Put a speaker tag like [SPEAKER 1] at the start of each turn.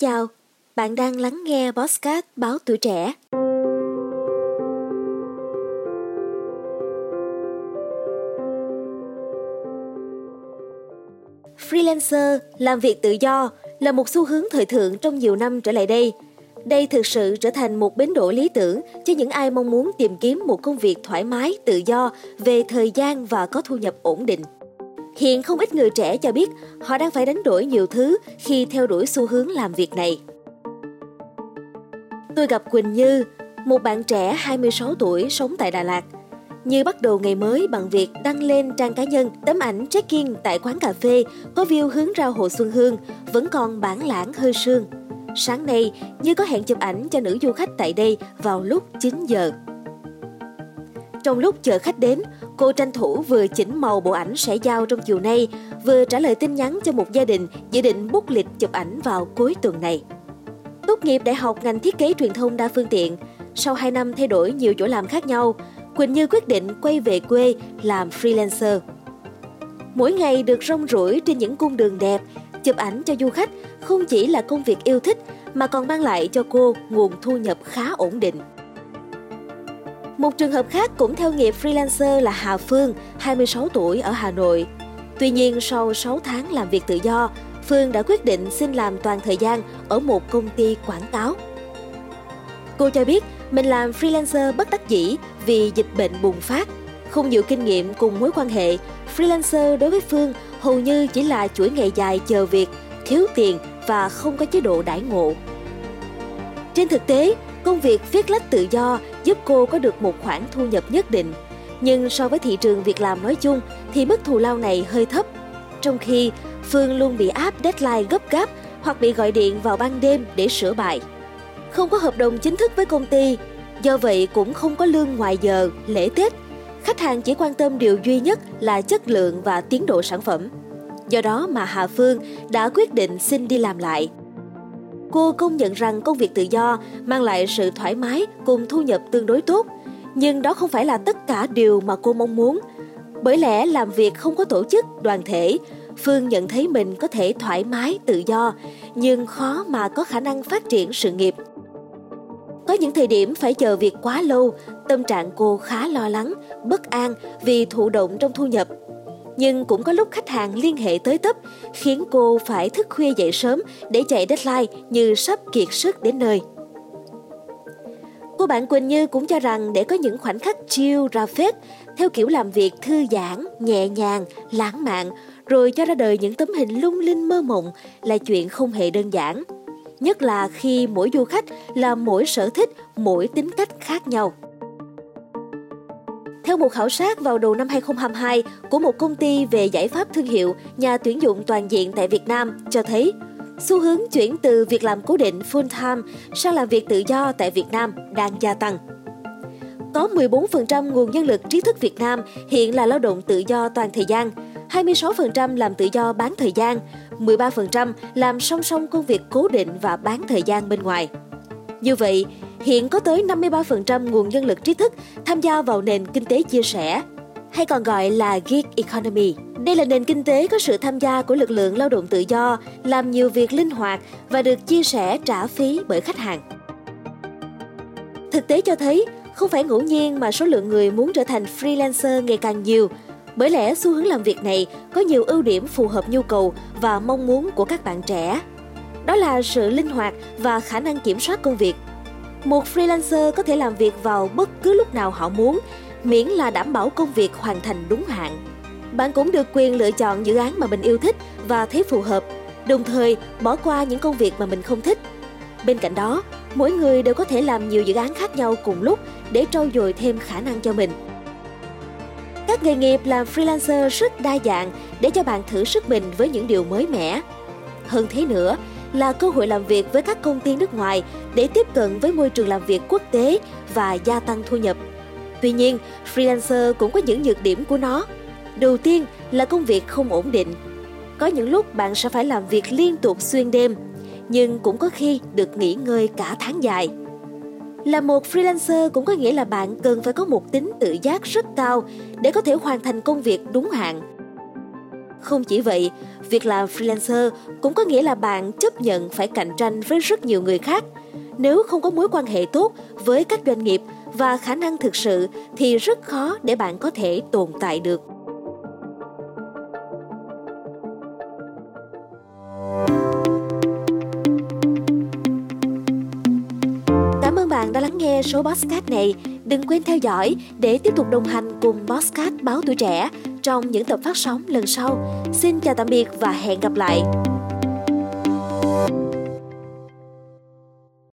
[SPEAKER 1] chào, bạn đang lắng nghe Bosscat báo tuổi trẻ. Freelancer, làm việc tự do là một xu hướng thời thượng trong nhiều năm trở lại đây. Đây thực sự trở thành một bến đỗ lý tưởng cho những ai mong muốn tìm kiếm một công việc thoải mái, tự do về thời gian và có thu nhập ổn định. Hiện không ít người trẻ cho biết họ đang phải đánh đổi nhiều thứ khi theo đuổi xu hướng làm việc này. Tôi gặp Quỳnh Như, một bạn trẻ 26 tuổi sống tại Đà Lạt. Như bắt đầu ngày mới bằng việc đăng lên trang cá nhân tấm ảnh check-in tại quán cà phê có view hướng ra hồ Xuân Hương, vẫn còn bản lãng hơi sương. Sáng nay, Như có hẹn chụp ảnh cho nữ du khách tại đây vào lúc 9 giờ. Trong lúc chờ khách đến, cô tranh thủ vừa chỉnh màu bộ ảnh sẽ giao trong chiều nay, vừa trả lời tin nhắn cho một gia đình dự định bút lịch chụp ảnh vào cuối tuần này. Tốt nghiệp đại học ngành thiết kế truyền thông đa phương tiện, sau 2 năm thay đổi nhiều chỗ làm khác nhau, Quỳnh Như quyết định quay về quê làm freelancer. Mỗi ngày được rong ruổi trên những cung đường đẹp, chụp ảnh cho du khách không chỉ là công việc yêu thích mà còn mang lại cho cô nguồn thu nhập khá ổn định. Một trường hợp khác cũng theo nghiệp freelancer là Hà Phương, 26 tuổi ở Hà Nội. Tuy nhiên sau 6 tháng làm việc tự do, Phương đã quyết định xin làm toàn thời gian ở một công ty quảng cáo. Cô cho biết mình làm freelancer bất đắc dĩ vì dịch bệnh bùng phát. Không nhiều kinh nghiệm cùng mối quan hệ, freelancer đối với Phương hầu như chỉ là chuỗi ngày dài chờ việc, thiếu tiền và không có chế độ đãi ngộ. Trên thực tế, công việc viết lách tự do giúp cô có được một khoản thu nhập nhất định. Nhưng so với thị trường việc làm nói chung thì mức thù lao này hơi thấp. Trong khi Phương luôn bị áp deadline gấp gáp hoặc bị gọi điện vào ban đêm để sửa bài. Không có hợp đồng chính thức với công ty, do vậy cũng không có lương ngoài giờ, lễ Tết. Khách hàng chỉ quan tâm điều duy nhất là chất lượng và tiến độ sản phẩm. Do đó mà Hà Phương đã quyết định xin đi làm lại. Cô công nhận rằng công việc tự do mang lại sự thoải mái cùng thu nhập tương đối tốt, nhưng đó không phải là tất cả điều mà cô mong muốn. Bởi lẽ làm việc không có tổ chức, đoàn thể, Phương nhận thấy mình có thể thoải mái, tự do, nhưng khó mà có khả năng phát triển sự nghiệp. Có những thời điểm phải chờ việc quá lâu, tâm trạng cô khá lo lắng, bất an vì thụ động trong thu nhập. Nhưng cũng có lúc khách hàng liên hệ tới tấp, khiến cô phải thức khuya dậy sớm để chạy deadline như sắp kiệt sức đến nơi. Cô bạn Quỳnh Như cũng cho rằng để có những khoảnh khắc chill ra phết, theo kiểu làm việc thư giãn, nhẹ nhàng, lãng mạn, rồi cho ra đời những tấm hình lung linh mơ mộng là chuyện không hề đơn giản. Nhất là khi mỗi du khách là mỗi sở thích, mỗi tính cách khác nhau. Theo một khảo sát vào đầu năm 2022 của một công ty về giải pháp thương hiệu nhà tuyển dụng toàn diện tại Việt Nam cho thấy xu hướng chuyển từ việc làm cố định full time sang làm việc tự do tại Việt Nam đang gia tăng. Có 14% nguồn nhân lực trí thức Việt Nam hiện là lao động tự do toàn thời gian, 26% làm tự do bán thời gian, 13% làm song song công việc cố định và bán thời gian bên ngoài. Như vậy, hiện có tới 53% nguồn nhân lực trí thức tham gia vào nền kinh tế chia sẻ, hay còn gọi là gig economy. Đây là nền kinh tế có sự tham gia của lực lượng lao động tự do, làm nhiều việc linh hoạt và được chia sẻ trả phí bởi khách hàng. Thực tế cho thấy, không phải ngẫu nhiên mà số lượng người muốn trở thành freelancer ngày càng nhiều, bởi lẽ xu hướng làm việc này có nhiều ưu điểm phù hợp nhu cầu và mong muốn của các bạn trẻ. Đó là sự linh hoạt và khả năng kiểm soát công việc. Một freelancer có thể làm việc vào bất cứ lúc nào họ muốn, miễn là đảm bảo công việc hoàn thành đúng hạn. Bạn cũng được quyền lựa chọn dự án mà mình yêu thích và thấy phù hợp, đồng thời bỏ qua những công việc mà mình không thích. Bên cạnh đó, mỗi người đều có thể làm nhiều dự án khác nhau cùng lúc để trau dồi thêm khả năng cho mình. Các nghề nghiệp làm freelancer rất đa dạng để cho bạn thử sức mình với những điều mới mẻ. Hơn thế nữa là cơ hội làm việc với các công ty nước ngoài để tiếp cận với môi trường làm việc quốc tế và gia tăng thu nhập. Tuy nhiên, freelancer cũng có những nhược điểm của nó. Đầu tiên là công việc không ổn định. Có những lúc bạn sẽ phải làm việc liên tục xuyên đêm, nhưng cũng có khi được nghỉ ngơi cả tháng dài. Là một freelancer cũng có nghĩa là bạn cần phải có một tính tự giác rất cao để có thể hoàn thành công việc đúng hạn. Không chỉ vậy, việc làm freelancer cũng có nghĩa là bạn chấp nhận phải cạnh tranh với rất nhiều người khác. Nếu không có mối quan hệ tốt với các doanh nghiệp và khả năng thực sự thì rất khó để bạn có thể tồn tại được. Cảm ơn bạn đã lắng nghe số podcast này. Đừng quên theo dõi để tiếp tục đồng hành cùng podcast Báo Tuổi Trẻ trong những tập phát sóng lần sau. Xin chào tạm biệt và hẹn gặp lại.